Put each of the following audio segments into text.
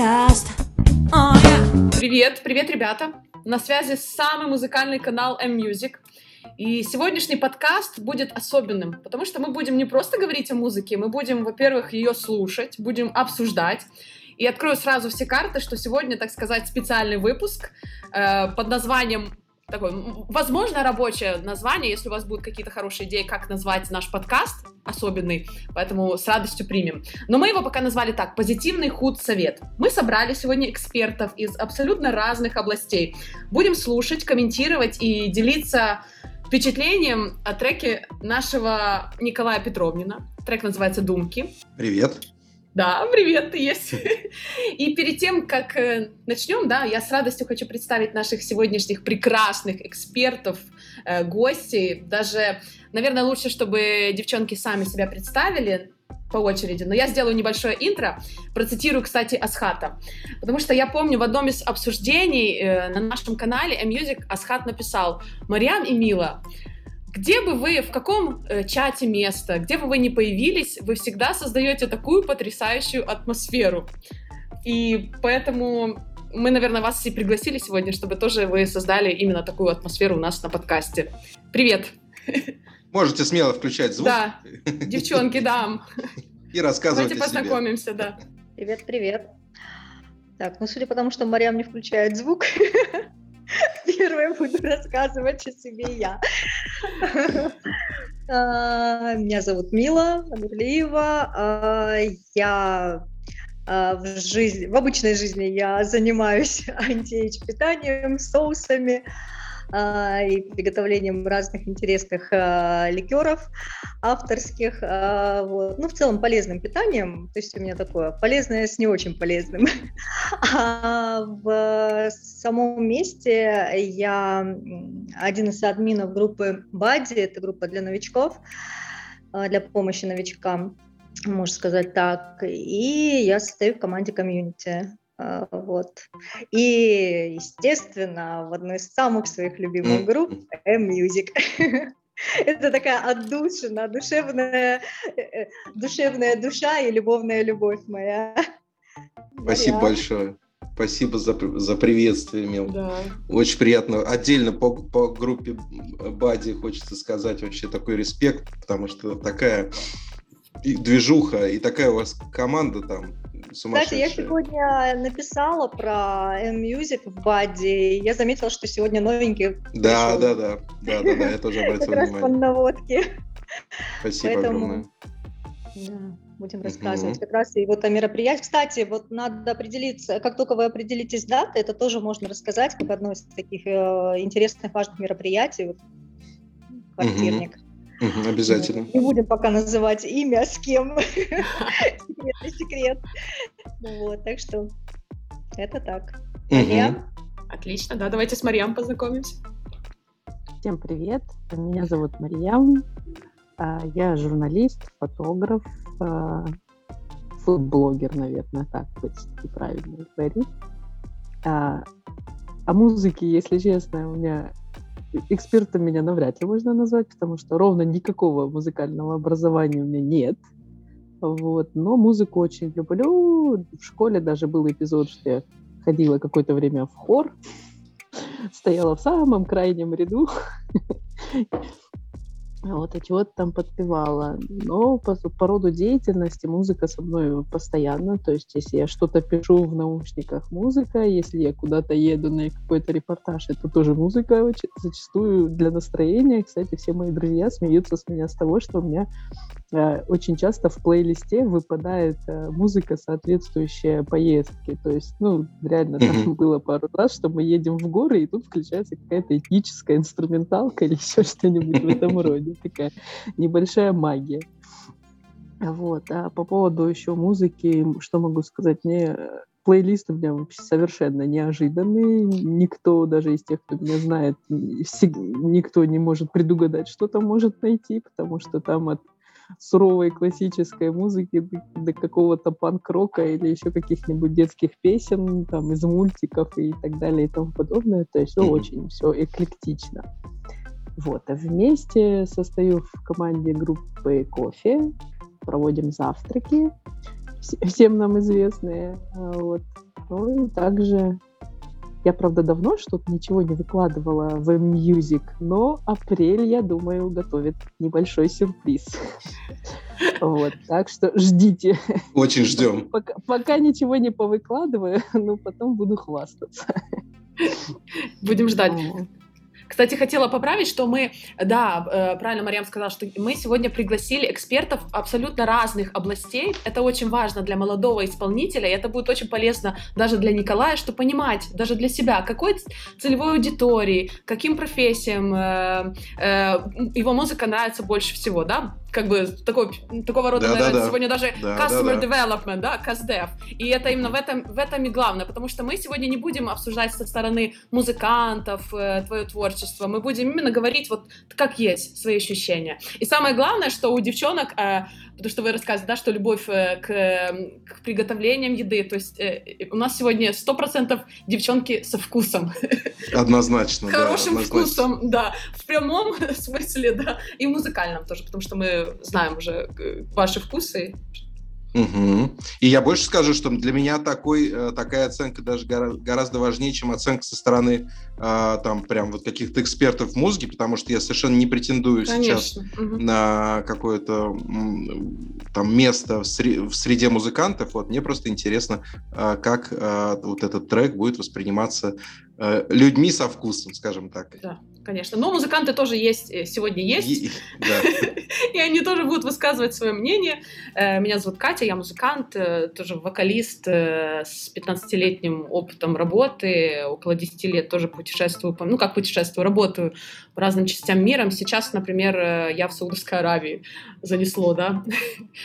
подкаст. Привет, привет, ребята! На связи самый музыкальный канал M-Music. И сегодняшний подкаст будет особенным, потому что мы будем не просто говорить о музыке, мы будем, во-первых, ее слушать, будем обсуждать. И открою сразу все карты, что сегодня, так сказать, специальный выпуск э, под названием такое, возможно, рабочее название, если у вас будут какие-то хорошие идеи, как назвать наш подкаст особенный, поэтому с радостью примем. Но мы его пока назвали так, «Позитивный худ-совет». Мы собрали сегодня экспертов из абсолютно разных областей. Будем слушать, комментировать и делиться впечатлением о треке нашего Николая Петровнина. Трек называется «Думки». Привет. Да, привет, ты есть. И перед тем, как э, начнем, да, я с радостью хочу представить наших сегодняшних прекрасных экспертов, э, гостей. Даже, наверное, лучше, чтобы девчонки сами себя представили по очереди, но я сделаю небольшое интро, процитирую, кстати, Асхата, потому что я помню в одном из обсуждений э, на нашем канале M-Music Асхат написал «Мариам и Мила, где бы вы, в каком э, чате места, где бы вы ни появились, вы всегда создаете такую потрясающую атмосферу. И поэтому мы, наверное, вас и пригласили сегодня, чтобы тоже вы создали именно такую атмосферу у нас на подкасте. Привет! Можете смело включать звук. Да, девчонки, да. И рассказывать Давайте познакомимся, да. Привет, привет. Так, ну судя по тому, что Мариам не включает звук, Первое буду рассказывать о себе я. А, меня зовут Мила Амирлиева. А, я а, в, жизни, в обычной жизни я занимаюсь антиэйдж питанием, соусами, и приготовлением разных интересных а, ликеров авторских. А, вот. Ну, в целом полезным питанием, то есть у меня такое полезное с не очень полезным. А в самом месте я один из админов группы Бади, это группа для новичков, для помощи новичкам можно сказать так. И я состою в команде комьюнити. А, вот. И, естественно, в одной из самых своих любимых групп M-Music. Это такая отдушина, душевная, э, душевная душа и любовная любовь моя. Спасибо Мария. большое. Спасибо за, за приветствие, Мил. Да. Очень приятно. отдельно по, по группе Бади хочется сказать вообще такой респект, потому что такая и движуха, и такая у вас команда там кстати, я сегодня написала про M-Music в Баде. Я заметила, что сегодня новенький Да, да, да, да, да, да, я тоже обратил внимание. Как наводке. Спасибо огромное. Да, будем рассказывать как раз и вот о мероприятии. Кстати, вот надо определиться, как только вы определитесь даты, это тоже можно рассказать как одно из таких э, интересных, важных мероприятий. Вот, квартирник. Угу. Угу, обязательно. Не будем пока называть имя, с кем. Секретный секрет. Вот, так что это так. Марьям? Отлично, да, давайте с Марьям познакомимся. Всем привет, меня зовут Марьям, а, я журналист, фотограф, а, фудблогер, наверное, так почти правильно говорить. А, о музыке, если честно, у меня экспертом меня навряд ли можно назвать, потому что ровно никакого музыкального образования у меня нет. Вот. Но музыку очень люблю. В школе даже был эпизод, что я ходила какое-то время в хор, стояла в самом крайнем ряду вот, а чего-то там подпевала. Но по, по роду деятельности музыка со мной постоянно. То есть, если я что-то пишу в наушниках, музыка. Если я куда-то еду на какой-то репортаж, это тоже музыка зачастую для настроения. Кстати, все мои друзья смеются с меня с того, что у меня э, очень часто в плейлисте выпадает э, музыка, соответствующая поездке. То есть, ну, реально, там было пару раз, что мы едем в горы, и тут включается какая-то этническая инструменталка или еще что-нибудь в этом роде такая небольшая магия. Вот. А по поводу еще музыки, что могу сказать? Мне плейлист у меня вообще совершенно неожиданный. Никто, даже из тех, кто меня знает, никто не может предугадать, что там может найти, потому что там от суровой классической музыки до, до какого-то панк-рока или еще каких-нибудь детских песен, там, из мультиков и так далее и тому подобное. То есть, ну, mm-hmm. очень все эклектично. Вот, а вместе состою в команде группы кофе, проводим завтраки. всем нам известные. А, вот. Ну и также я, правда, давно что-то ничего не выкладывала в M-Music, но апрель, я думаю, готовит небольшой сюрприз. Вот, так что ждите. Очень ждем. Пока, пока ничего не повыкладываю, но потом буду хвастаться. Будем ждать. Кстати, хотела поправить, что мы, да, э, правильно Марьям сказала, что мы сегодня пригласили экспертов абсолютно разных областей. Это очень важно для молодого исполнителя, и это будет очень полезно даже для Николая, чтобы понимать, даже для себя, какой целевой аудитории, каким профессиям э, э, его музыка нравится больше всего, да? Как бы такой, такого рода, да, наверное, да, да. сегодня даже да, customer да, да. development, да, CastDev. И это именно в этом, в этом и главное, потому что мы сегодня не будем обсуждать со стороны музыкантов э, твое творчество, мы будем именно говорить вот как есть свои ощущения. И самое главное, что у девчонок э, потому что вы рассказываете, да, что любовь э, к, к приготовлениям еды, то есть э, у нас сегодня сто процентов девчонки со вкусом. Однозначно, Хорошим да, вкусом, да, в прямом смысле, да, и музыкальном тоже, потому что мы знаем уже э, ваши вкусы, Угу. И я больше скажу, что для меня такой, э, такая оценка даже гораздо важнее, чем оценка со стороны а, там прям вот каких-то экспертов в музыке, потому что я совершенно не претендую Конечно. сейчас угу. на какое-то там место в, среде музыкантов. Вот мне просто интересно, а, как а, вот этот трек будет восприниматься э, людьми со вкусом, скажем так. Да конечно. Но музыканты тоже есть, э, сегодня есть. И, да. и они тоже будут высказывать свое мнение. Э, меня зовут Катя, я музыкант, э, тоже вокалист с 15-летним опытом работы. Около 10 лет тоже путешествую, ну как путешествую, работаю по разным частям мира. Сейчас, например, я в Саудовской Аравии занесло, да.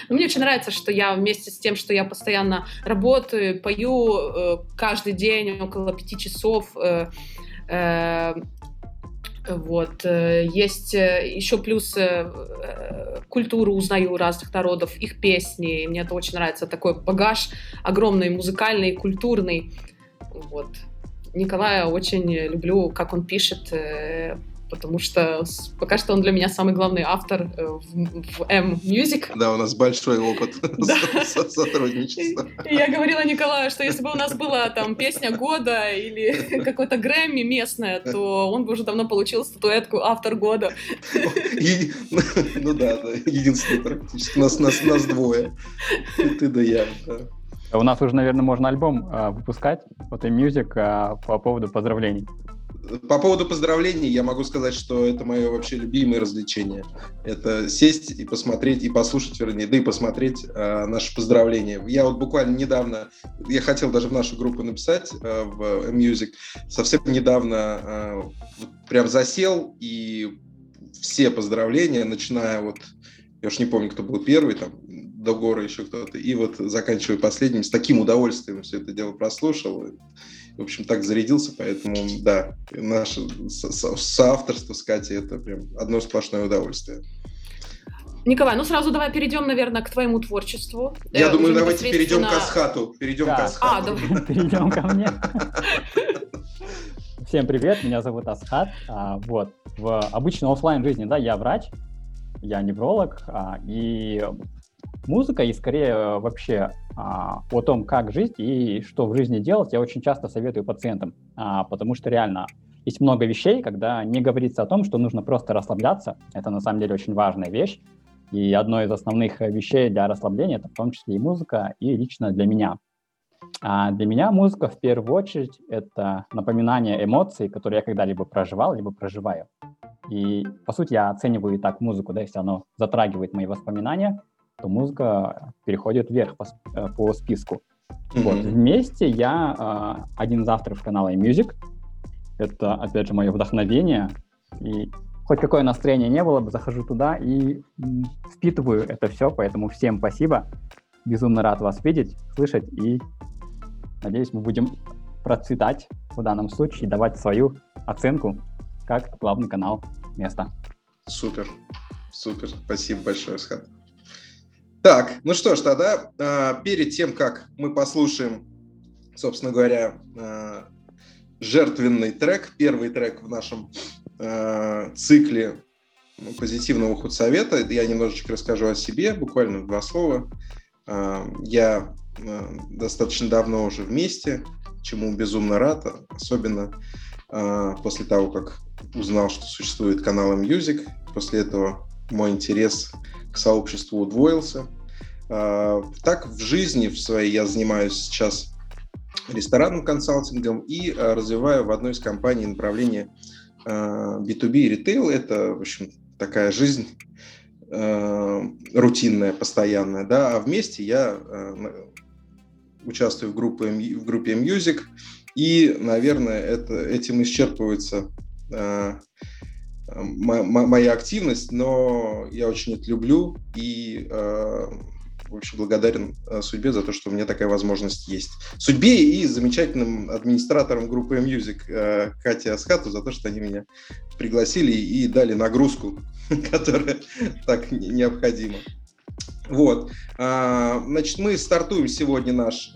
Но мне очень нравится, что я вместе с тем, что я постоянно работаю, пою каждый день около пяти часов, вот. Э, есть э, еще плюс э, культуру узнаю разных народов, их песни. Мне это очень нравится. Такой багаж огромный, музыкальный, культурный. Вот. Николая очень люблю, как он пишет потому что пока что он для меня самый главный автор э, в, в M-Music. Да, у нас большой опыт сотрудничества. Я говорила Николаю, что если бы у нас была там песня года или какой-то Грэмми местная, то он бы уже давно получил статуэтку автор года. Ну да, да, единственный практически. Нас, нас, нас двое. Ты да я. У нас уже, наверное, можно альбом а, выпускать, вот и Music а, по поводу поздравлений. По поводу поздравлений я могу сказать, что это мое вообще любимое развлечение. Это сесть и посмотреть, и послушать, вернее, да и посмотреть э, наши поздравления. Я вот буквально недавно, я хотел даже в нашу группу написать э, в Music, совсем недавно э, прям засел, и все поздравления, начиная вот, я уж не помню, кто был первый, там, до горы еще кто-то, и вот заканчивая последним, с таким удовольствием все это дело прослушал в общем, так зарядился, поэтому, да, наше со соавторство с Катей – это прям одно сплошное удовольствие. Николай, ну сразу давай перейдем, наверное, к твоему творчеству. Я э, думаю, давайте перейдем к Асхату. Перейдем да. к Асхату. А, давай. Перейдем ко мне. Всем привет, меня зовут Асхат. А, вот, в обычной офлайн жизни, да, я врач, я невролог, а, и музыка и скорее э, вообще а, о том, как жить и что в жизни делать, я очень часто советую пациентам, а, потому что реально есть много вещей, когда не говорится о том, что нужно просто расслабляться. Это на самом деле очень важная вещь. И одно из основных вещей для расслабления это в том числе и музыка, и лично для меня. А для меня музыка в первую очередь это напоминание эмоций, которые я когда-либо проживал, либо проживаю. И по сути я оцениваю и так музыку, да, если оно затрагивает мои воспоминания, то музыка переходит вверх по, э, по списку. Mm-hmm. Вот. Вместе я э, один из авторов канала iMusic. Это, опять же, мое вдохновение. И хоть какое настроение не было бы, захожу туда и впитываю это все. Поэтому всем спасибо. Безумно рад вас видеть, слышать. И надеюсь, мы будем процветать в данном случае, давать свою оценку как главный канал места. Супер, супер. Спасибо большое, Схат. Так, ну что ж, тогда э, перед тем, как мы послушаем, собственно говоря, э, жертвенный трек, первый трек в нашем э, цикле позитивного худсовета, я немножечко расскажу о себе, буквально два слова. Я достаточно давно уже вместе, чему безумно рад, особенно после того, как узнал, что существует канал Music. После этого мой интерес к сообществу удвоился. Так, в жизни в своей я занимаюсь сейчас ресторанным консалтингом и развиваю в одной из компаний направление B2B и ритейл. Это, в общем, такая жизнь рутинная, постоянная, да, а вместе я участвую в группе, в группе Music, и, наверное, это, этим исчерпывается моя активность, но я очень это люблю, и э, в общем, благодарен э, судьбе за то, что у меня такая возможность есть. Судьбе и замечательным администраторам группы Music э, Кате Асхату за то, что они меня пригласили и дали нагрузку, которая так необходима. Вот. А, значит, мы стартуем сегодня наш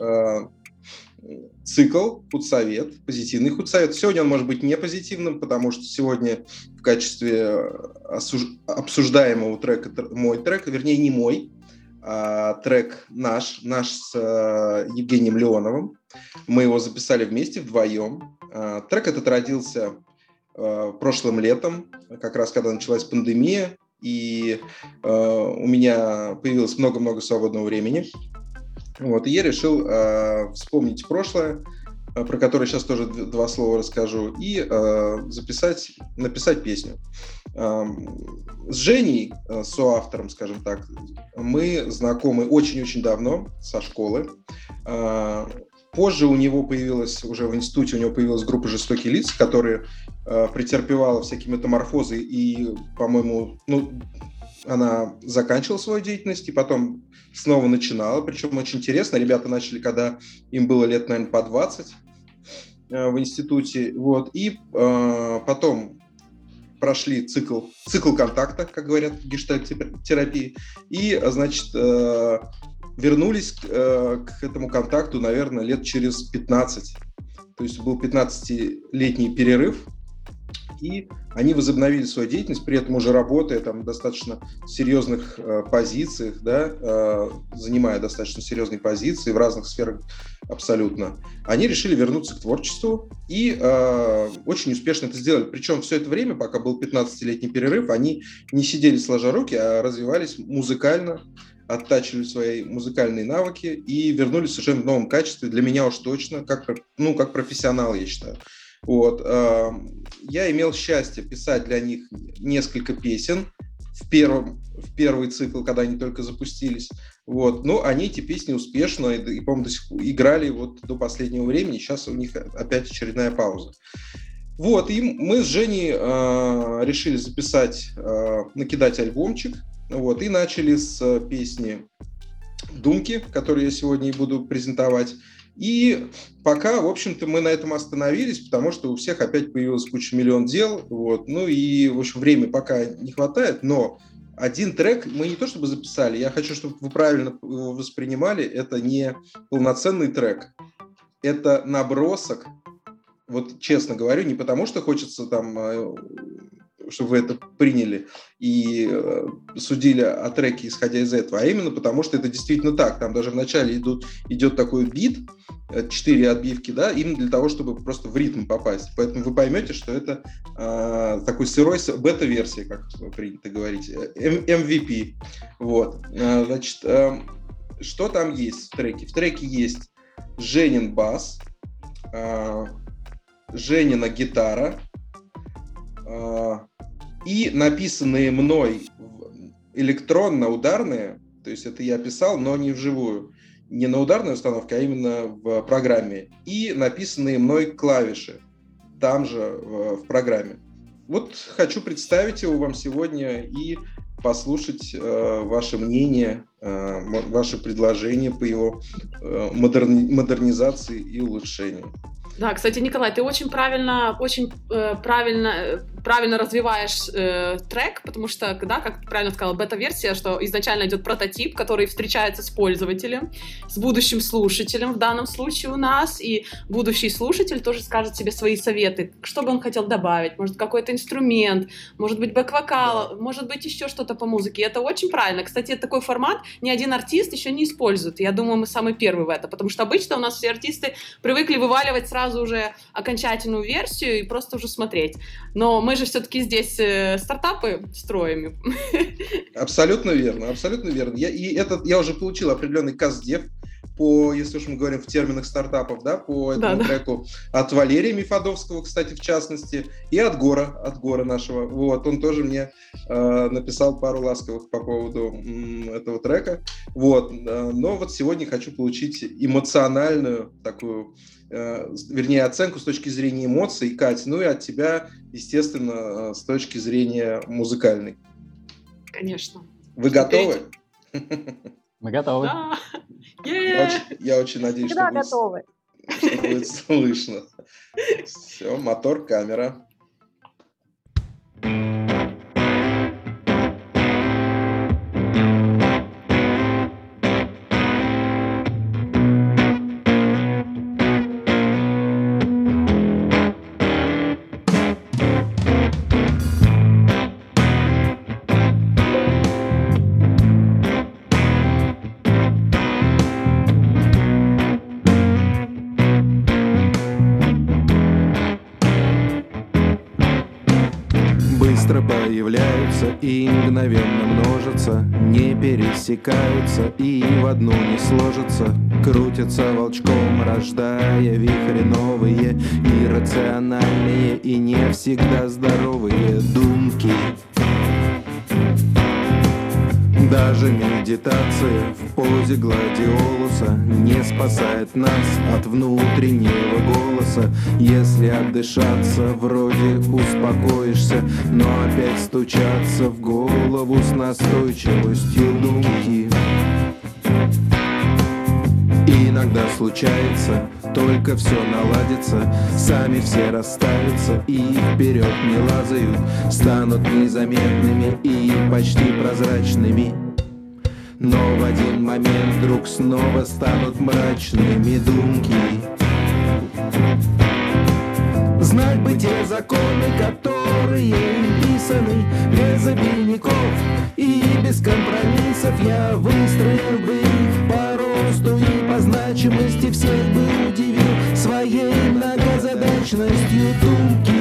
цикл худсовет, позитивный худсовет. Сегодня он может быть не позитивным, потому что сегодня в качестве обсуждаемого трека мой трек, вернее не мой, а, трек наш, наш с а, Евгением Леоновым. Мы его записали вместе, вдвоем. А, трек этот родился а, прошлым летом, как раз когда началась пандемия, и а, у меня появилось много-много свободного времени. Вот, и я решил а, вспомнить прошлое, а, про которое сейчас тоже два слова расскажу, и э, записать, написать песню. С Женей, э, соавтором, скажем так, мы знакомы очень-очень давно, со школы. А, позже у него появилась, уже в институте у него появилась группа «Жестокие лица», которая э, претерпевала всякие метаморфозы и, по-моему, ну, она заканчивала свою деятельность и потом снова начинала. Причем очень интересно, ребята начали, когда им было лет, наверное, по 20 э, в институте. Вот. И э, потом прошли цикл, цикл контакта, как говорят гештальт-терапии, и, значит, э, вернулись э, к этому контакту, наверное, лет через 15. То есть был 15-летний перерыв, и они возобновили свою деятельность, при этом уже работая там достаточно серьезных э, позициях, да, э, занимая достаточно серьезные позиции в разных сферах абсолютно. Они решили вернуться к творчеству и э, очень успешно это сделали. Причем все это время, пока был 15-летний перерыв, они не сидели сложа руки, а развивались музыкально, оттачивали свои музыкальные навыки и вернулись совершенно в новом качестве. Для меня уж точно, как, ну, как профессионал, я считаю. Вот. Я имел счастье писать для них несколько песен в, первом, в первый цикл, когда они только запустились. Вот. Но они эти песни успешно, и, по-моему, до сих пор играли вот до последнего времени. Сейчас у них опять очередная пауза. Вот, и мы с Женей э, решили записать, э, накидать альбомчик, вот, и начали с песни «Думки», которую я сегодня и буду презентовать. И пока, в общем-то, мы на этом остановились, потому что у всех опять появилась куча миллион дел. Вот. Ну и, в общем, времени пока не хватает, но один трек мы не то чтобы записали, я хочу, чтобы вы правильно его воспринимали, это не полноценный трек, это набросок, вот честно говорю, не потому что хочется там э, чтобы вы это приняли и э, судили о треке, исходя из этого, а именно потому, что это действительно так. Там даже вначале идут, идет такой бит, э, четыре отбивки, да, именно для того, чтобы просто в ритм попасть. Поэтому вы поймете, что это э, такой сырой бета-версия, как принято говорить, MVP. Вот. Э, значит, э, что там есть в треке? В треке есть Женин бас, э, Женина гитара, э, и написанные мной электронно ударные, то есть это я писал, но не вживую, не на ударной установке, а именно в программе, и написанные мной клавиши там же в, в программе. Вот хочу представить его вам сегодня и послушать э, ваше мнение, э, ваше предложение по его э, модерни- модернизации и улучшению. Да, кстати, Николай, ты очень правильно, очень э, правильно, э, правильно развиваешь э, трек, потому что, да, как ты правильно сказала, бета-версия, что изначально идет прототип, который встречается с пользователем, с будущим слушателем в данном случае у нас, и будущий слушатель тоже скажет себе свои советы, что бы он хотел добавить, может какой-то инструмент, может быть бэк-вокал, да. может быть еще что-то по музыке. И это очень правильно. Кстати, такой формат ни один артист еще не использует. Я думаю, мы самый первый в это, потому что обычно у нас все артисты привыкли вываливать сразу сразу уже окончательную версию и просто уже смотреть. Но мы же все-таки здесь э, стартапы строим. Абсолютно верно, абсолютно верно. Я, и этот, я уже получил определенный каздев по, если уж мы говорим в терминах стартапов, да, по этому да, треку да. от Валерия Мифодовского, кстати, в частности, и от Гора, от Гора нашего. Вот, он тоже мне э, написал пару ласковых по поводу м, этого трека. Вот, э, но вот сегодня хочу получить эмоциональную такую вернее, оценку с точки зрения эмоций, Кать, ну и от тебя, естественно, э, с точки зрения музыкальной. Конечно. Вы готовы? Мы готовы. Да. Я, очень, я очень надеюсь, что будет, что будет слышно. Все, мотор, камера. Пересекаются и в одну не сложатся. Крутятся волчком, рождая вихри новые Иррациональные и не всегда здоровые думки даже медитация в позе гладиолуса Не спасает нас от внутреннего голоса. Если отдышаться, вроде успокоишься Но опять стучаться в голову с настойчивостью думки. Иногда случается Только все наладится Сами все расставятся И вперед не лазают Станут незаметными и почти прозрачными но в один момент вдруг снова станут мрачными думки. Знать бы те законы, которые писаны Без обильников и без компромиссов Я выстроил бы их по росту и по значимости Всех бы удивил своей многозадачностью думки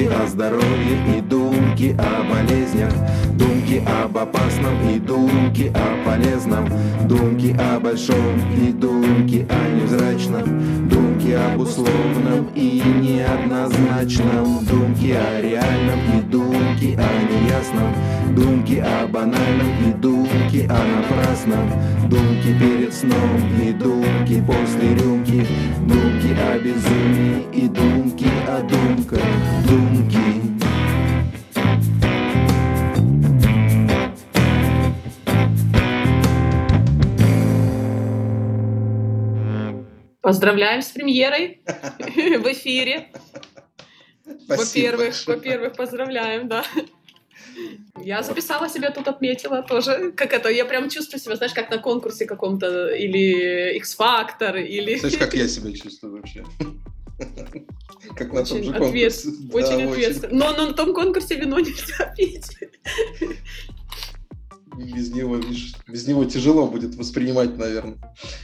Думки о здоровье и думки о болезнях. Думки об опасном и думки о полезном. Думки о большом и думки о невзрачном. Думки об условном и неоднозначном. Думки о реальном и думки о неясном. Думки о банальном и думки о напрасном. Думки перед сном и думки после рюмки. Думки о безумии и думки о думках Поздравляем с премьерой в эфире. Во-первых, во-первых, поздравляем, да. Я записала себя тут, отметила тоже. Как это, я прям чувствую себя, знаешь, как на конкурсе каком-то, или X-Factor, или... Знаешь, как я себя чувствую вообще? Как на том же конкурсе. Очень ответственно. Но на том конкурсе вино нельзя пить без него, видишь, без него тяжело будет воспринимать, наверное.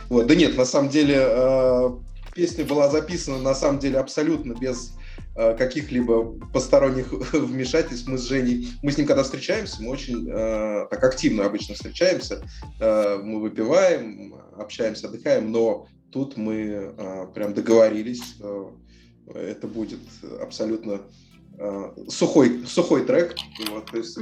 Вот. Да нет, на самом деле э, песня была записана на самом деле абсолютно без э, каких-либо посторонних вмешательств. Мы с Женей, мы с ним когда встречаемся, мы очень э, так активно обычно встречаемся, э, мы выпиваем, общаемся, отдыхаем, но тут мы э, прям договорились, э, это будет абсолютно Э, сухой, сухой трек. Вот, то есть у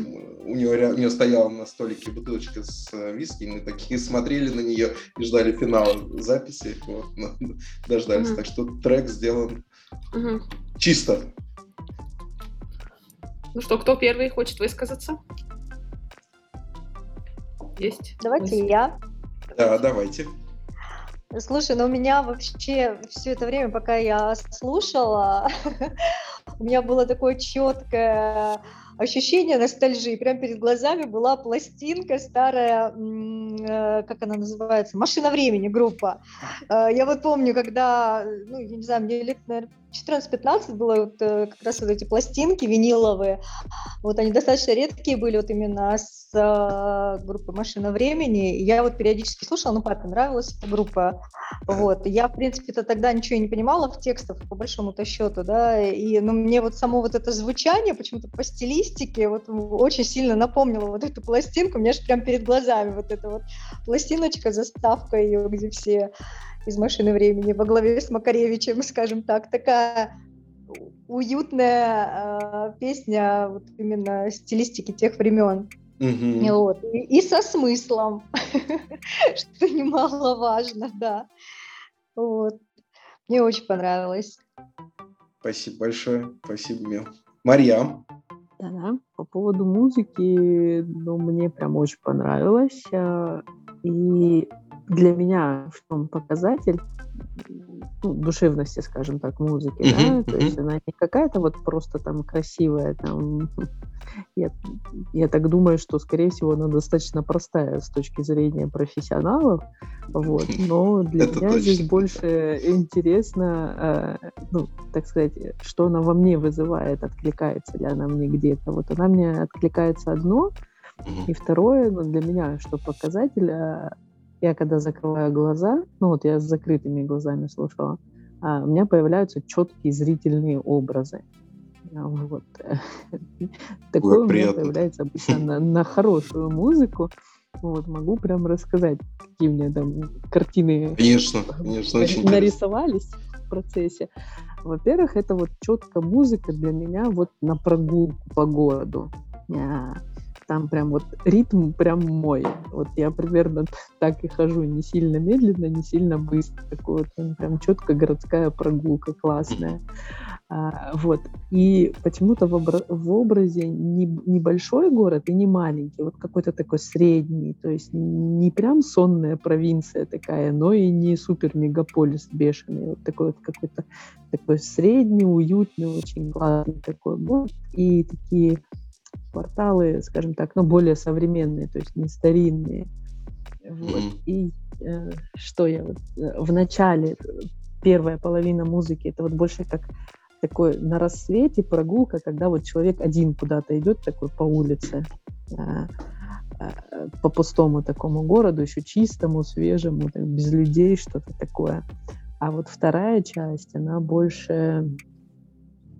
него, у него стояла на столике бутылочка с э, виски, мы такие смотрели на нее и ждали финала записи. Вот, дождались. Mm-hmm. Так что трек сделан mm-hmm. чисто. Ну что, кто первый хочет высказаться? Есть? Давайте Высказать. я. Да, давайте. Слушай, ну у меня вообще все это время, пока я слушала, у меня было такое четкое ощущение ностальжи. Прямо перед глазами была пластинка старая, как она называется, «Машина времени» группа. Э, я вот помню, когда, ну, я не знаю, мне лет, наверное, 14-15 было вот, э, как раз вот эти пластинки виниловые. Вот они достаточно редкие были вот именно с э, группы «Машина времени». Я вот периодически слушала, ну, папе нравилась эта группа. Вот. Я, в принципе-то тогда ничего не понимала в текстах, по большому-то счету, да, и, ну, мне вот само вот это звучание почему-то по стилистике вот очень сильно напомнило вот эту пластинку, у меня же прям перед глазами вот эта вот пластиночка, заставка ее, где все из «Машины времени» во главе с Макаревичем, скажем так, такая уютная э, песня вот именно стилистики тех времен. Mm-hmm. Вот. И, и со смыслом, что немаловажно, да. Вот. Мне очень понравилось. Спасибо большое. Спасибо, Мел. Марьям. Да, по поводу музыки, ну, мне прям очень понравилось. А, и для меня в чем показатель ну, душевности, скажем так, музыки, да, то есть она не какая-то вот просто там красивая, там, я, я так думаю, что, скорее всего, она достаточно простая с точки зрения профессионалов, вот, но для Это меня точно. здесь больше интересно, э, ну, так сказать, что она во мне вызывает, откликается ли она мне где-то, вот она мне откликается одно, и второе, ну, для меня, что показатель, э, я когда закрываю глаза, ну вот я с закрытыми глазами слушала, а у меня появляются четкие зрительные образы. А, вот. Такое у меня появляется обычно на, на хорошую музыку. Вот, могу прям рассказать, какие у меня там картины конечно, конечно, очень нарисовались в процессе. Во-первых, это вот четкая музыка для меня вот на прогулку по городу. Там прям вот ритм прям мой. Вот я примерно так и хожу, не сильно медленно, не сильно быстро. Такой вот прям четко городская прогулка классная. А, вот. И почему-то в, обра- в образе не, небольшой город и не маленький, вот какой-то такой средний, то есть не прям сонная провинция такая, но и не супер-мегаполис бешеный, вот такой вот какой-то такой средний, уютный, очень классный такой город. И такие порталы, скажем так, ну, более современные, то есть не старинные. Вот. И э, что я вот э, в начале, первая половина музыки, это вот больше как такой на рассвете прогулка, когда вот человек один куда-то идет такой по улице, э, э, по пустому такому городу, еще чистому, свежему, так, без людей, что-то такое. А вот вторая часть, она больше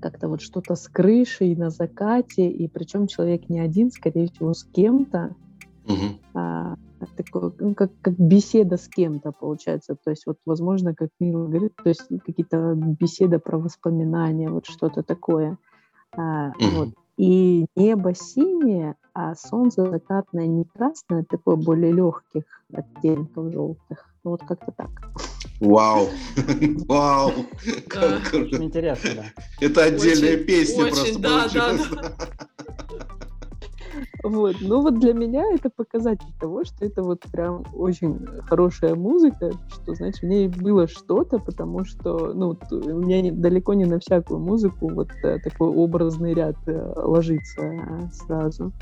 как-то вот что-то с крышей на закате, и причем человек не один, скорее всего, с кем-то. Угу. А, такое, ну, как, как беседа с кем-то получается. То есть вот, возможно, как Мила говорит, то есть какие-то беседа про воспоминания, вот что-то такое. А, угу. вот. И небо синее, а солнце закатное не красное, а такое более легких оттенков желтых. Ну, вот как-то так. Вау! Вау! Интересно, да. Это отдельная песня просто получилась. Вот. Ну вот для меня это показатель того, что это вот прям очень хорошая музыка, что, значит, в ней было что-то, потому что, ну, у меня не, далеко не на всякую музыку вот э, такой образный ряд э, ложится э, сразу.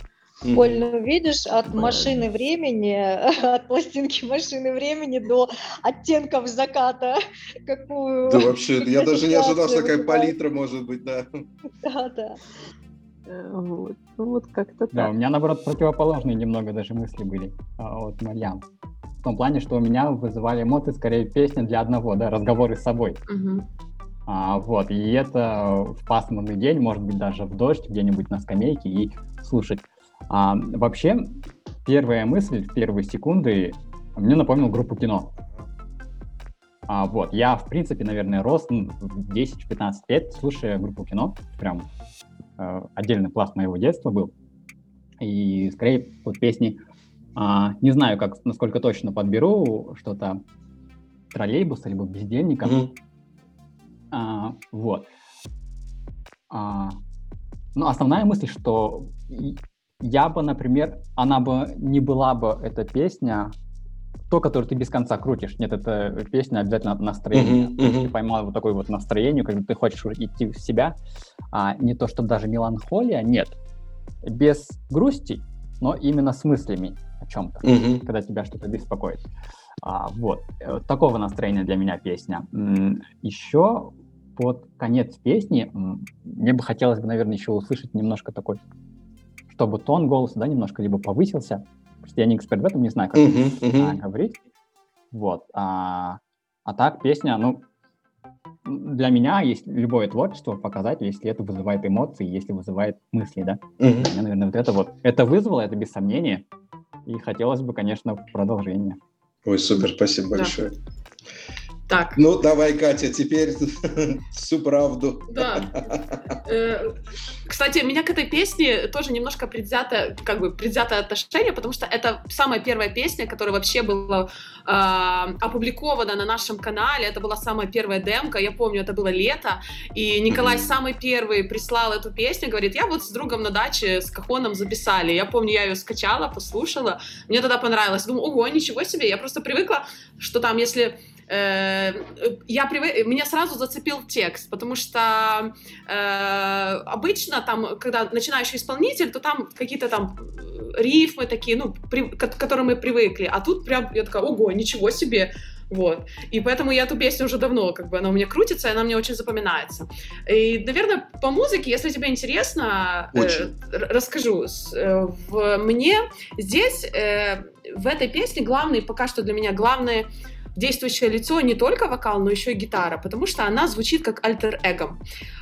Коль, ну видишь, от машины времени, от пластинки машины времени до оттенков заката, какую... Да вообще, я даже не ожидал, что такая палитра может быть, да. Да, да. Э, вот, ну вот как-то Да, у меня, наоборот, противоположные немного даже мысли были а, от Марьям. В том плане, что у меня вызывали эмоции скорее песни для одного, да, разговоры с собой. Угу. А, вот, и это в пасмурный день, может быть, даже в дождь, где-нибудь на скамейке и слушать. А, вообще, первая мысль в первые секунды мне напомнил группу кино. А, вот, я, в принципе, наверное, рос ну, в 10-15 лет, слушая группу кино. Прям э, отдельный пласт моего детства был. И, скорее, вот песни, а, не знаю, как, насколько точно подберу, что-то троллейбуса, либо бездельника. Mm-hmm. А, вот. А, ну, основная мысль, что я бы, например, она бы не была бы, эта песня, то, которое ты без конца крутишь. Нет, это песня обязательно настроение. Uh-huh, uh-huh. Ты поймал вот такое вот настроение, когда ты хочешь идти в себя, а не то, что даже меланхолия, нет. Без грусти, но именно с мыслями о чем-то, uh-huh. когда тебя что-то беспокоит. А, вот. Э, такого настроения для меня песня. Еще под конец песни мне бы хотелось бы, наверное, еще услышать немножко такой, чтобы тон голоса, да, немножко либо повысился, Просто я не эксперт в этом, не знаю, как uh-huh, uh-huh. Говорить. Вот. А, а так, песня, ну, для меня есть любое творчество показать, если это вызывает эмоции, если вызывает мысли, да. Uh-huh. Для меня, наверное, вот это вот. Это вызвало, это без сомнения. И хотелось бы, конечно, продолжения. Ой, супер, спасибо большое. Да. Так. Ну, давай, Катя, теперь всю правду. Да. Кстати, меня к этой песне тоже немножко предвзято, как бы предвзятое отношение, потому что это самая первая песня, которая вообще была э, опубликована на нашем канале. Это была самая первая демка. Я помню, это было лето. И Николай самый первый прислал эту песню, говорит, я вот с другом на даче с Кахоном записали. Я помню, я ее скачала, послушала. Мне тогда понравилось. Думаю, ого, ничего себе. Я просто привыкла, что там, если я привык, меня сразу зацепил текст, потому что э, обычно там, когда начинающий исполнитель, то там какие-то там рифмы такие, ну, при, к, к которым мы привыкли, а тут прям я такая, ого, ничего себе, вот. И поэтому я эту песню уже давно, как бы, она у меня крутится, и она мне очень запоминается. И, наверное, по музыке, если тебе интересно, э, расскажу. Э, в, мне здесь, э, в этой песне главный, пока что для меня главный действующее лицо не только вокал, но еще и гитара, потому что она звучит как альтер-эго.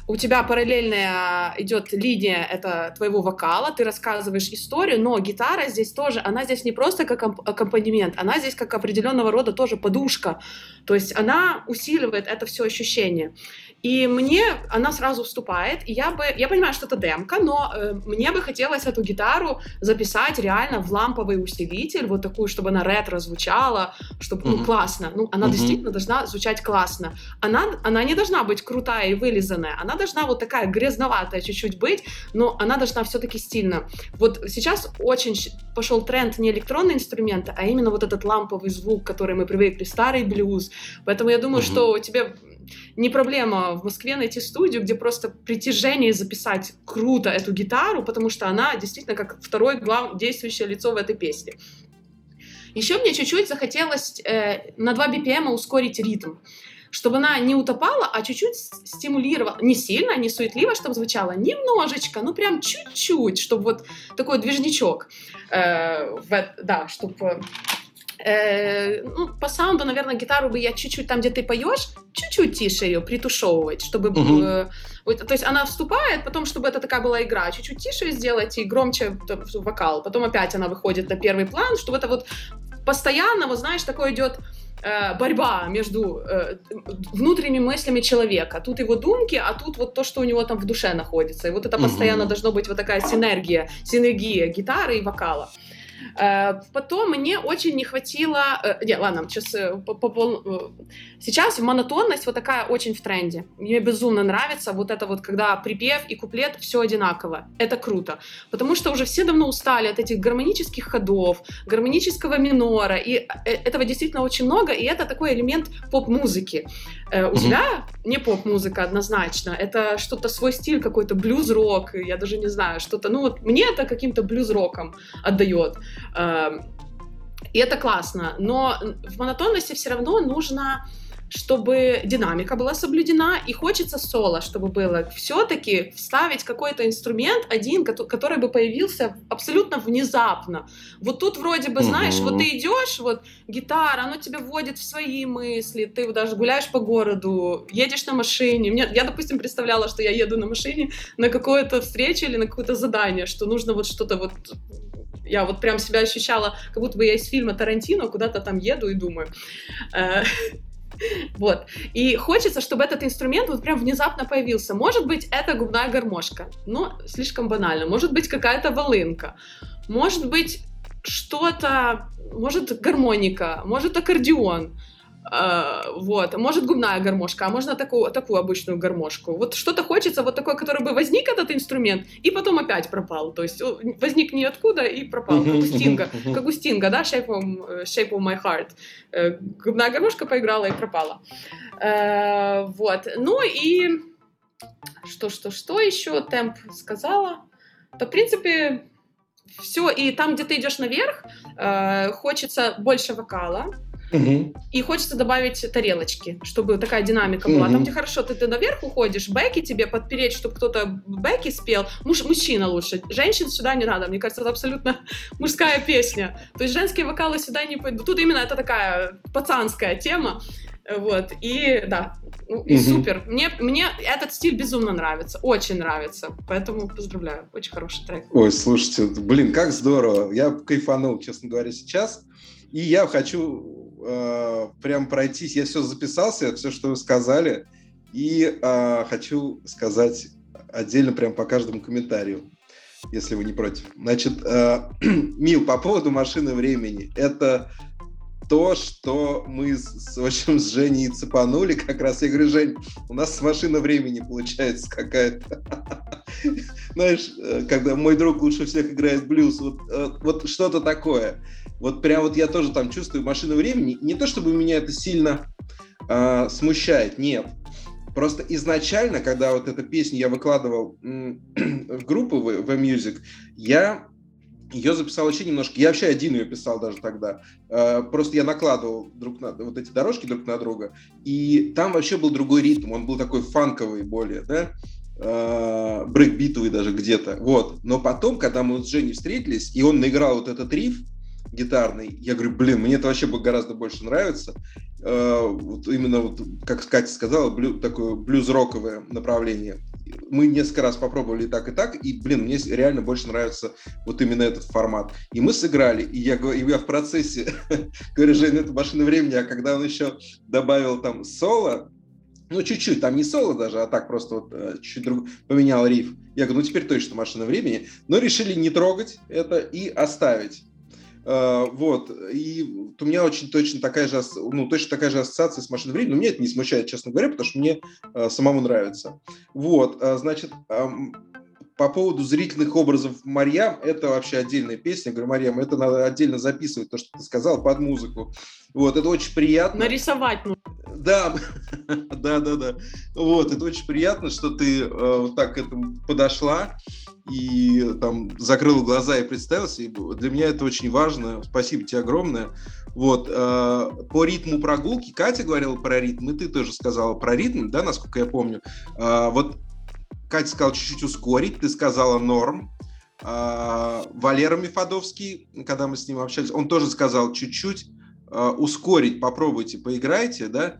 У тебя параллельная идет линия это твоего вокала, ты рассказываешь историю, но гитара здесь тоже, она здесь не просто как аккомпанемент, она здесь как определенного рода тоже подушка. То есть она усиливает это все ощущение. И мне она сразу вступает, и я бы, я понимаю, что это демка, но э, мне бы хотелось эту гитару записать реально в ламповый усилитель, вот такую, чтобы она ретро звучала, чтобы, mm-hmm. ну, классно. Ну, она mm-hmm. действительно должна звучать классно. Она, она не должна быть крутая и вылизанная, она должна вот такая грязноватая чуть-чуть быть, но она должна все-таки стильно. Вот сейчас очень пошел тренд не электронные инструменты, а именно вот этот ламповый звук, который мы привыкли, старый блюз. Поэтому я думаю, mm-hmm. что тебе не проблема в Москве найти студию, где просто притяжение записать круто эту гитару, потому что она действительно как второе глав... действующее лицо в этой песне. Еще мне чуть-чуть захотелось э, на 2 BPM ускорить ритм чтобы она не утопала, а чуть-чуть стимулировала, не сильно, не суетливо, чтобы звучало, немножечко, ну прям чуть-чуть, чтобы вот такой движничок, э, в, да, чтобы Э, ну, по саунду, наверное, гитару бы я чуть-чуть там, где ты поешь, чуть-чуть тише ее притушевывать, чтобы... Uh-huh. Э, вот, то есть она вступает, потом, чтобы это такая была игра, чуть-чуть тише сделать и громче там, вокал. Потом опять она выходит на первый план, чтобы это вот постоянно, вот знаешь, такое идет э, борьба между э, внутренними мыслями человека. Тут его думки, а тут вот то, что у него там в душе находится. И вот это постоянно uh-huh. должно быть вот такая синергия, синергия гитары и вокала. Э, потом мне очень не хватило... Э, не, ладно, сейчас, э, по, по, сейчас монотонность вот такая очень в тренде. Мне безумно нравится вот это вот, когда припев и куплет все одинаково. Это круто. Потому что уже все давно устали от этих гармонических ходов, гармонического минора. И этого действительно очень много, и это такой элемент поп-музыки. У mm-hmm. тебя не поп-музыка однозначно. Это что-то свой стиль какой-то, блюз-рок, я даже не знаю, что-то... Ну вот мне это каким-то блюз-роком отдает. Эм, и это классно. Но в монотонности все равно нужно чтобы динамика была соблюдена, и хочется соло, чтобы было. Все-таки вставить какой-то инструмент один, который бы появился абсолютно внезапно. Вот тут вроде бы, знаешь, вот ты идешь, вот гитара, оно тебя вводит в свои мысли, ты даже гуляешь по городу, едешь на машине. Мне, я, допустим, представляла, что я еду на машине на какую-то встречу или на какое-то задание, что нужно вот что-то вот я вот прям себя ощущала, как будто бы я из фильма Тарантино куда-то там еду и думаю. Э, вот. И хочется, чтобы этот инструмент вот прям внезапно появился. Может быть, это губная гармошка, но слишком банально. Может быть, какая-то волынка. Может быть, что-то, может, гармоника, может, аккордеон. Uh, вот, может губная гармошка, а можно такую, такую обычную гармошку. Вот что-то хочется, вот такой, который бы возник этот инструмент, и потом опять пропал. То есть возник ниоткуда и пропал, как у Стинга, как у Стинга, да, Shape of, Shape of My Heart. Uh, губная гармошка поиграла и пропала. Uh, вот, ну и что, что, что еще темп сказала? То, в принципе, все, и там, где ты идешь наверх, хочется больше вокала, Угу. И хочется добавить тарелочки, чтобы такая динамика была. Угу. Там, где хорошо, ты, ты наверх уходишь, бэки тебе подпереть, чтобы кто-то бэки спел. Муж, мужчина лучше. Женщин сюда не надо. Мне кажется, это абсолютно мужская песня. То есть женские вокалы сюда не пойдут. Тут именно это такая пацанская тема. Вот, и да, ну, и угу. супер. Мне, мне этот стиль безумно нравится, очень нравится, поэтому поздравляю, очень хороший трек. Ой, слушайте, блин, как здорово, я кайфанул, честно говоря, сейчас, и я хочу э, прям пройтись. Я все записался, все, что вы сказали, и э, хочу сказать отдельно прям по каждому комментарию, если вы не против. Значит, э, Мил, по поводу машины времени. Это то, что мы с, в общем, с Женей цепанули. Как раз я говорю, Жень, у нас машина времени получается какая-то. Знаешь, э, когда мой друг лучше всех играет блюз, вот, э, вот что-то такое. Вот прям вот я тоже там чувствую машину времени. Не то чтобы меня это сильно э, смущает, нет. Просто изначально, когда вот эту песню я выкладывал в группу в, в Music, я ее записал вообще немножко. Я вообще один ее писал даже тогда. Э, просто я накладывал друг на вот эти дорожки друг на друга, и там вообще был другой ритм. Он был такой фанковый более, да э, брейкбитовый даже где-то. Вот. Но потом, когда мы с Женей встретились, и он наиграл вот этот риф, гитарный. Я говорю, блин, мне это вообще гораздо больше нравится. Э, вот именно, вот, как Катя сказала, блю, такое блюз-роковое направление. Мы несколько раз попробовали и так, и так, и, блин, мне реально больше нравится вот именно этот формат. И мы сыграли, и я, и я в процессе говорю, Жень, это машина времени, а когда он еще добавил там соло, ну, чуть-чуть, там не соло даже, а так просто вот э, чуть-чуть друг... поменял риф. Я говорю, ну, теперь точно машина времени. Но решили не трогать это и оставить. Uh, вот, и у меня очень точно такая же, ну, точно такая же ассоциация с машиной времени, но меня это не смущает, честно говоря, потому что мне uh, самому нравится. Вот, uh, значит, по поводу зрительных образов Марьям, это вообще отдельная песня. Я говорю, Марьям, это надо отдельно записывать, то, что ты сказал, под музыку. Вот, это очень приятно. Нарисовать. Да, да, да, да. Вот, это очень приятно, что ты вот так к этому подошла и там закрыл глаза и представился. И для меня это очень важно. Спасибо тебе огромное. Вот. Э, по ритму прогулки Катя говорила про ритм, и ты тоже сказала про ритм, да, насколько я помню. Э, вот Катя сказала чуть-чуть ускорить, ты сказала норм. Э, Валера Мифадовский, когда мы с ним общались, он тоже сказал чуть-чуть ускорить, попробуйте, поиграйте, да.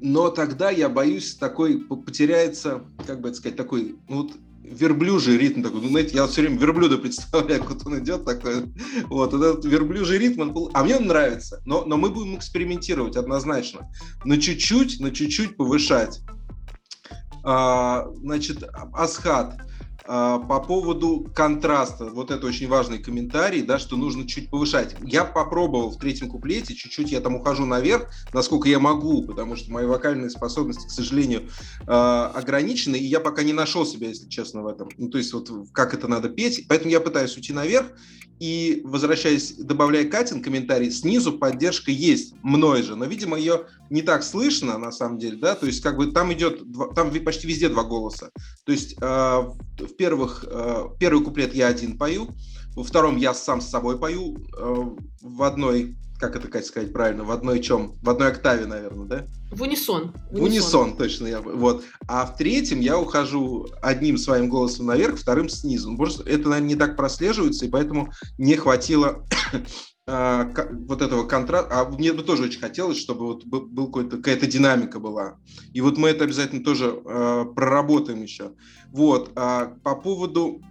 Но тогда я боюсь, такой потеряется, как бы это сказать, такой, ну вот верблюжий ритм такой. Ну, знаете, я все время верблюда представляю, как он идет такой. Вот, этот верблюжий ритм, он, а мне он нравится. Но, но мы будем экспериментировать однозначно. На чуть-чуть, на чуть-чуть повышать. А, значит, Асхат. А, по поводу контраста, вот это очень важный комментарий, да, что нужно чуть повышать. Я попробовал в третьем куплете, чуть-чуть я там ухожу наверх, насколько я могу, потому что мои вокальные способности, к сожалению, а, ограничены, и я пока не нашел себя, если честно, в этом. Ну, то есть вот как это надо петь, поэтому я пытаюсь уйти наверх, и, возвращаясь, добавляя Катин комментарий, снизу поддержка есть мной же, но, видимо, ее не так слышно, на самом деле, да, то есть как бы там идет, там почти везде два голоса. То есть э, в первых, э, первый куплет я один пою, во втором я сам с собой пою, э, в одной как это, Катя, сказать правильно, в одной чем? В одной октаве, наверное, да? В унисон. В унисон, точно. Я, вот. А в третьем я ухожу одним своим голосом наверх, вторым снизу. Просто это, наверное, не так прослеживается, и поэтому не хватило вот этого контраста. А мне бы тоже очень хотелось, чтобы вот был какая-то динамика была. И вот мы это обязательно тоже э, проработаем еще. Вот. А по поводу,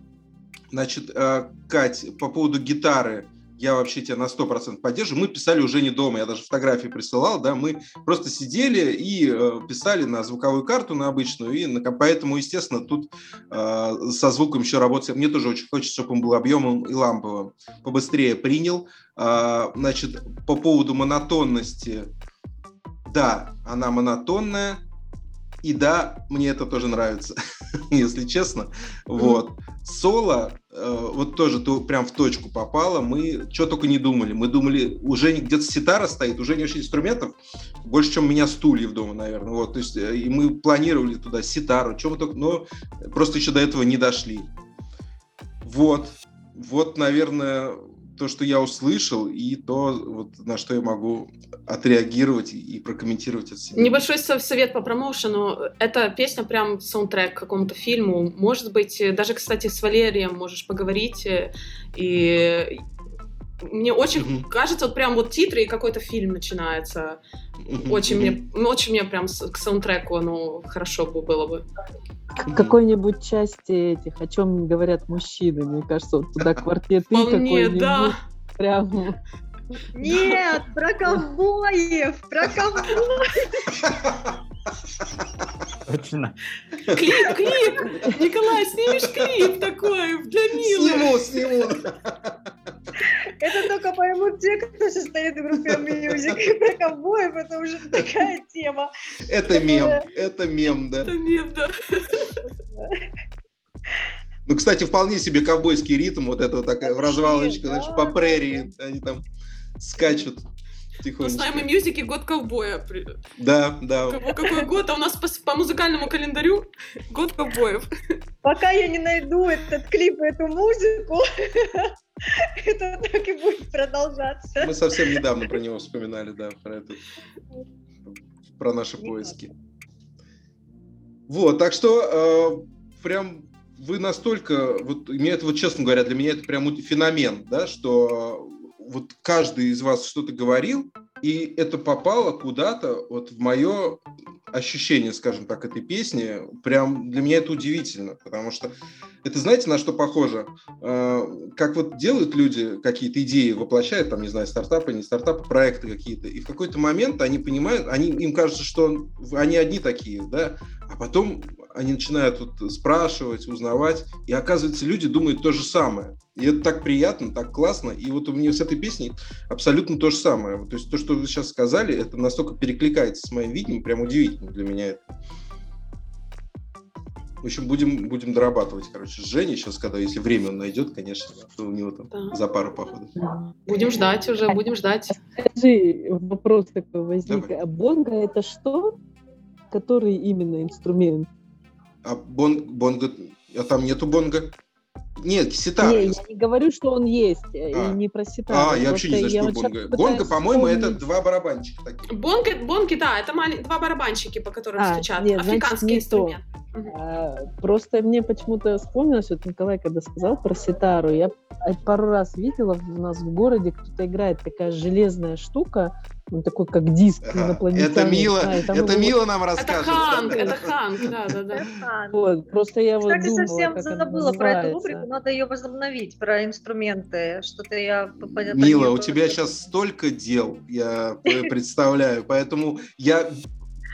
значит, э, Кать, по поводу гитары я вообще тебя на 100% поддерживаю. Мы писали уже не дома, я даже фотографии присылал, да, мы просто сидели и э, писали на звуковую карту, на обычную, и на, поэтому, естественно, тут э, со звуком еще работать. Мне тоже очень хочется, чтобы он был объемом и ламповым. Побыстрее принял. Э, значит, по поводу монотонности, да, она монотонная, и да, мне это тоже нравится, если честно. Вот. Соло, э, вот тоже ты прям в точку попала. Мы что только не думали. Мы думали, уже где-то ситара стоит, уже не очень инструментов, больше, чем у меня стульев дома, наверное. Вот, то есть, э, и мы планировали туда ситару, мы только, но просто еще до этого не дошли. Вот. Вот, наверное, то, что я услышал, и то, вот, на что я могу отреагировать и прокомментировать от себя. Небольшой совет по промоушену. Эта песня прям саундтрек к какому-то фильму. Может быть, даже, кстати, с Валерием можешь поговорить. И мне очень mm-hmm. кажется, вот прям вот титры и какой-то фильм начинается. Mm-hmm. Очень mm-hmm. мне, очень мне прям к саундтреку оно хорошо было бы. Какой-нибудь части этих, о чем говорят мужчины, мне кажется, вот туда квартеты какой-нибудь. да. Прям нет, про ковбоев, про ковбоев. Точно. Клип, клип! Николай, снимешь клип такой для Милы. Сниму, сниму. Поймут те, кто состоит в группе Music. Про ковбоев это уже такая тема. Это мем, это мем, да. Это мем, да. Ну, кстати, вполне себе ковбойский ритм, вот это вот такая в развалочку, знаешь, по прерии, они там скачут тихонечко. У нас Мьюзики год ковбоя. Да, да. Какой, какой год? А у нас по, по музыкальному календарю год ковбоев. Пока я не найду этот клип и эту музыку, это так и будет продолжаться. Мы совсем недавно про него вспоминали, да, про это, про наши поиски. Вот, так что э, прям вы настолько, вот мне это вот честно говоря, для меня это прям феномен, да, что вот каждый из вас что-то говорил, и это попало куда-то вот в мое ощущение, скажем так, этой песни. Прям для меня это удивительно, потому что это знаете, на что похоже? Э, как вот делают люди какие-то идеи, воплощают, там, не знаю, стартапы, не стартапы, проекты какие-то, и в какой-то момент они понимают, они, им кажется, что они одни такие, да, а потом они начинают вот спрашивать, узнавать, и оказывается, люди думают то же самое. И это так приятно, так классно. И вот у меня с этой песней абсолютно то же самое. То есть то, что вы сейчас сказали, это настолько перекликается с моим видением, прям удивительно для меня это. В общем, будем, будем дорабатывать, короче, с Женей сейчас, когда, если время он найдет, конечно, то у него там да. за пару походов. Будем ждать уже, будем ждать. Скажи, вопрос такой возник. Давай. А бонго это что? Который именно инструмент? А бон, бонго, а там нету бонго? Нет, ситар. Не, я не говорю, что он есть, э, а. и не про ситар. А, я вообще не знаю, что вот бонго. Бонго, по-моему, это два барабанчика такие. Бонго, бонги, да, это малень... два барабанчики, по которым а, стучат. Нет, Африканский значит, инструмент. А, просто мне почему-то вспомнилось, вот Николай, когда сказал про ситару, я пару раз видела у нас в городе, кто-то играет такая железная штука, он такой, как диск ага. инопланетянин. Это мило, да, это его... мило нам расскажет. Это Ханг, это Ханг, да, да, да. Вот, просто я вот Кстати, думала, совсем забыла про эту рубрику, надо ее возобновить, про инструменты, что-то я... Мила, у тебя сейчас столько дел, я представляю, поэтому я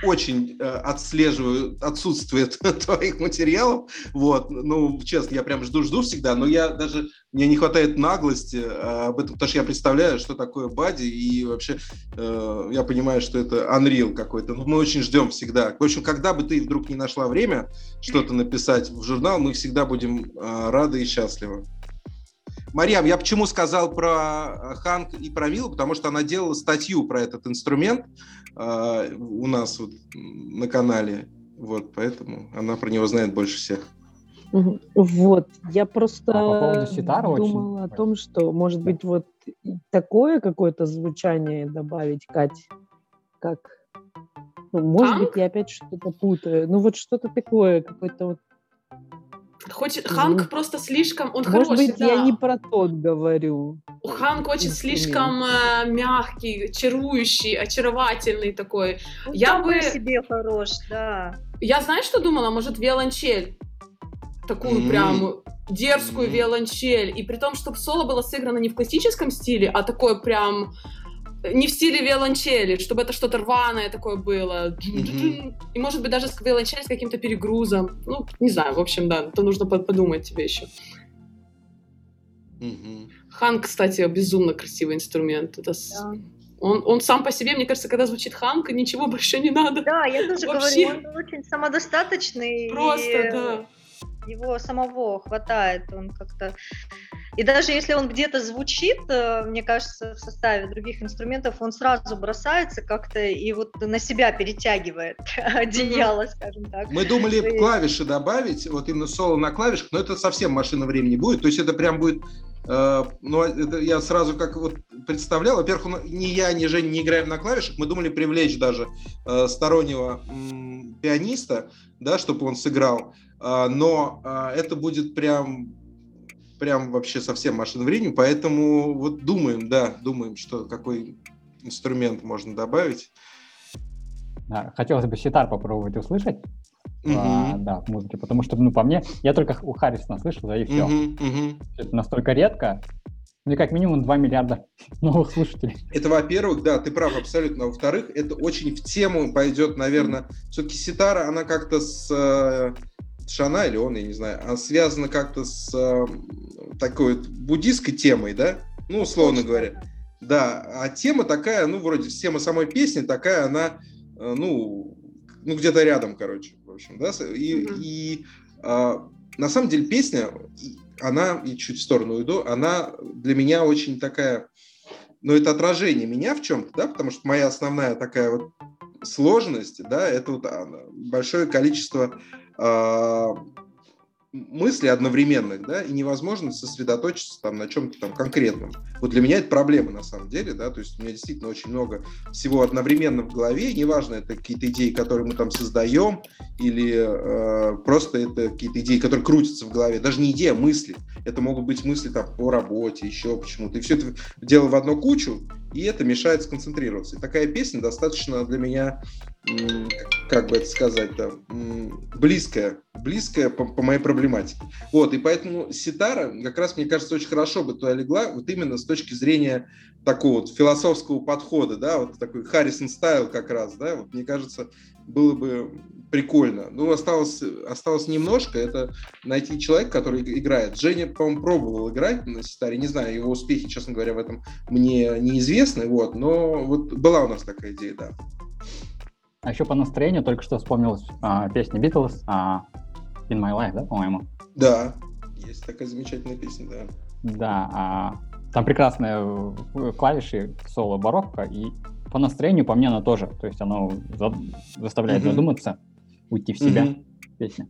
очень э, отслеживаю отсутствие твоих материалов. Вот, ну, честно, я прям жду-жду всегда, но я даже, мне не хватает наглости э, об этом, потому что я представляю, что такое Бади, и вообще э, я понимаю, что это Unreal какой-то. Но мы очень ждем всегда. В общем, когда бы ты вдруг не нашла время что-то написать в журнал, мы всегда будем э, рады и счастливы. Мариам, я почему сказал про Ханк и про Милу, потому что она делала статью про этот инструмент э, у нас вот на канале, вот, поэтому она про него знает больше всех. Вот, я просто а по думала очень... о том, что, может быть, вот такое какое-то звучание добавить, Кать, как... Ну, может Ханк? быть, я опять что-то путаю. Ну, вот что-то такое, какое-то вот Хоть Ханк просто слишком, он может хороший, быть, да. я не про тот говорю. Ханк очень инструмент. слишком э, мягкий, чарующий, очаровательный такой. Он я бы себе хорош, да. Я знаешь, что думала? Может, виолончель такую mm-hmm. прям дерзкую mm-hmm. виолончель, и при том, чтобы соло было сыграно не в классическом стиле, а такое прям не в стиле виолончели, чтобы это что-то рваное такое было. Mm-hmm. И, может быть, даже с виолончель с каким-то перегрузом. Ну, не знаю, в общем, да, это нужно подумать тебе еще. Mm-hmm. Хан, кстати, безумно красивый инструмент. Это да. Он, он сам по себе, мне кажется, когда звучит Ханка, ничего больше не надо. Да, я тоже Вообще. говорю, он очень самодостаточный. Просто, и... да его самого хватает, он как-то... И даже если он где-то звучит, э, мне кажется, в составе других инструментов, он сразу бросается как-то и вот на себя перетягивает одеяло, скажем так. Мы думали и... клавиши добавить, вот именно соло на клавишах, но это совсем машина времени будет, то есть это прям будет Uh, ну, это я сразу как вот представлял. Во-первых, ни я, ни Женя не играем на клавишах. Мы думали привлечь даже uh, стороннего м, пианиста, да, чтобы он сыграл. А, но а, это будет прям прям вообще совсем машина времени, поэтому вот думаем, да, думаем, что какой инструмент можно добавить. Хотелось бы ситар попробовать услышать. Uh-huh. А, да, в музыке, потому что, ну, по мне, я только у Харрисона слышал, да, и все. Uh-huh, uh-huh. Это настолько редко, мне как минимум 2 миллиарда новых слушателей. Это, во-первых, да, ты прав абсолютно. Во-вторых, это очень в тему пойдет, наверное. Все-таки ситара, она как-то с Шана или он, я не знаю, она связана как-то с э, такой вот буддийской темой, да? Ну, условно Точно. говоря. Да, а тема такая, ну, вроде тема самой песни такая, она, э, ну, ну где-то рядом, короче, в общем, да? И, mm-hmm. и э, на самом деле песня, она, и чуть в сторону уйду, она для меня очень такая, ну, это отражение меня в чем-то, да, потому что моя основная такая вот сложность, да, это вот большое количество мысли одновременных, да, и невозможно сосредоточиться там на чем-то там конкретном. Вот для меня это проблема на самом деле, да, то есть у меня действительно очень много всего одновременно в голове, неважно, это какие-то идеи, которые мы там создаем, или э, просто это какие-то идеи, которые крутятся в голове, даже не идея, а мысли. Это могут быть мысли там по работе, еще почему-то. И все это дело в одну кучу, и это мешает сконцентрироваться. И такая песня достаточно для меня, как бы это сказать, да, близкая, близкая по, по моей проблематике. Вот, и поэтому ситара, как раз, мне кажется, очень хорошо бы туда легла, вот именно с точки зрения такого вот философского подхода, да, вот такой Харрисон стайл как раз, да, вот мне кажется, было бы прикольно. Ну, осталось, осталось немножко, это найти человека, который играет. Женя, по-моему, пробовал играть на ситаре, не знаю, его успехи, честно говоря, в этом мне неизвестны, вот, но вот была у нас такая идея, да. А еще по настроению только что вспомнилась а, песня Beatles а, In My Life, да, по-моему? Да, есть такая замечательная песня, да. Да, а, там прекрасные э, клавиши соло барокко, и по настроению, по мне, она тоже. То есть оно за, заставляет mm-hmm. задуматься, уйти в себя mm-hmm. песня.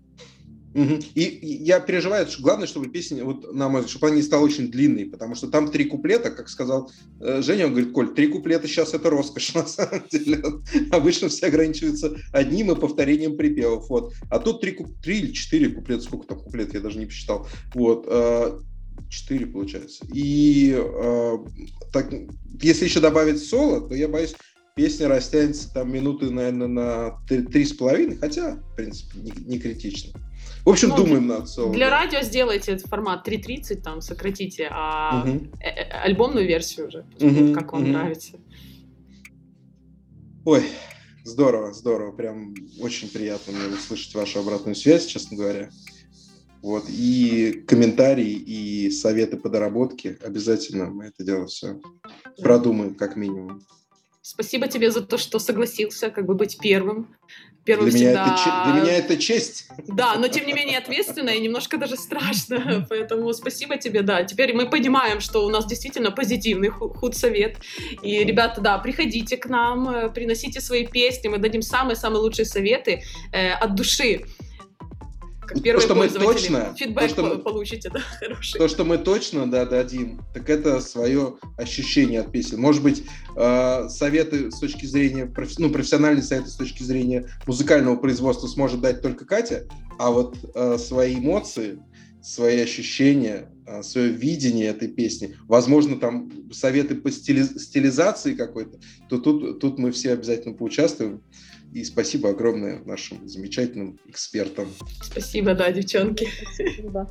Mm-hmm. И, и я переживаю, что главное, чтобы песня, вот, на мой взгляд, чтобы она не стала очень длинной, потому что там три куплета, как сказал э, Женя, он говорит, Коль, три куплета сейчас это роскошь, на самом деле. Обычно все ограничиваются одним и повторением припевов. Вот. А тут три, три или четыре куплета, сколько там куплет, я даже не посчитал. Вот. Э, четыре получается. И э, так, если еще добавить соло, то я боюсь, песня растянется там минуты, наверное, на три с половиной, хотя, в принципе, не, не критично. В общем, ну, думаем над соло. Для да. радио сделайте этот формат 3.30, там, сократите, а угу. альбомную версию уже, угу, как вам угу. нравится. Ой, здорово, здорово. Прям очень приятно мне услышать вашу обратную связь, честно говоря. Вот, и комментарии, и советы по доработке. Обязательно мы это дело все продумаем, как минимум. Спасибо тебе за то, что согласился как бы быть первым. Первым для, всегда... меня это, для меня это честь. Да, но тем не менее ответственно и немножко даже страшно. Поэтому спасибо тебе, да. Теперь мы понимаем, что у нас действительно позитивный худсовет. И, ребята, да, приходите к нам, э, приносите свои песни, мы дадим самые-самые лучшие советы э, от души как первые то, что мы точно, фидбэк то, что мы, получите, да, хороший. То, что мы точно, да, дадим, так это свое ощущение от песен. Может быть, э, советы с точки зрения, ну, профессиональные советы с точки зрения музыкального производства сможет дать только Катя, а вот э, свои эмоции, свои ощущения, свое видение этой песни, возможно, там советы по стили, стилизации какой-то, то тут, тут мы все обязательно поучаствуем. И спасибо огромное нашим замечательным экспертам. Спасибо, да, девчонки. Спасибо.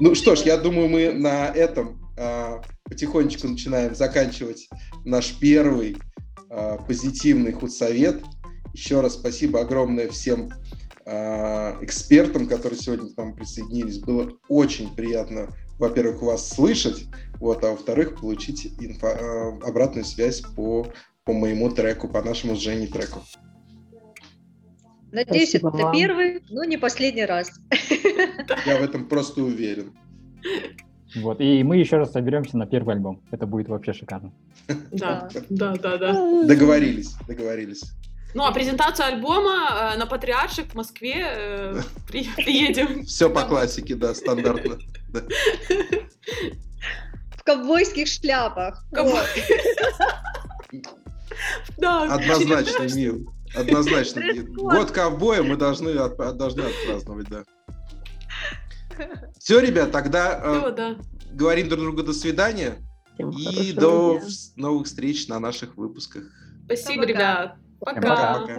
Ну что ж, я думаю, мы на этом а, потихонечку начинаем заканчивать наш первый а, позитивный худсовет. Еще раз спасибо огромное всем а, экспертам, которые сегодня к нам присоединились. Было очень приятно во-первых, вас слышать, вот, а во-вторых, получить инфо, э, обратную связь по, по моему треку, по нашему с Женей треку. Надеюсь, Спасибо это вам. первый, но не последний раз. Я в этом просто уверен. Вот, и мы еще раз соберемся на первый альбом. Это будет вообще шикарно. Да, да, да, да. Договорились, договорились. Ну, а презентацию альбома э, на Патриарших в Москве э, при, приедем. Все по классике, да, стандартно. В ковбойских шляпах. Однозначно, Мил. Однозначно. Год ковбоя мы должны, должны отпраздновать, да. Все, ребят, тогда да. говорим друг другу до свидания. И до дня. новых встреч на наших выпусках. Спасибо, ребят. Пока. Пока.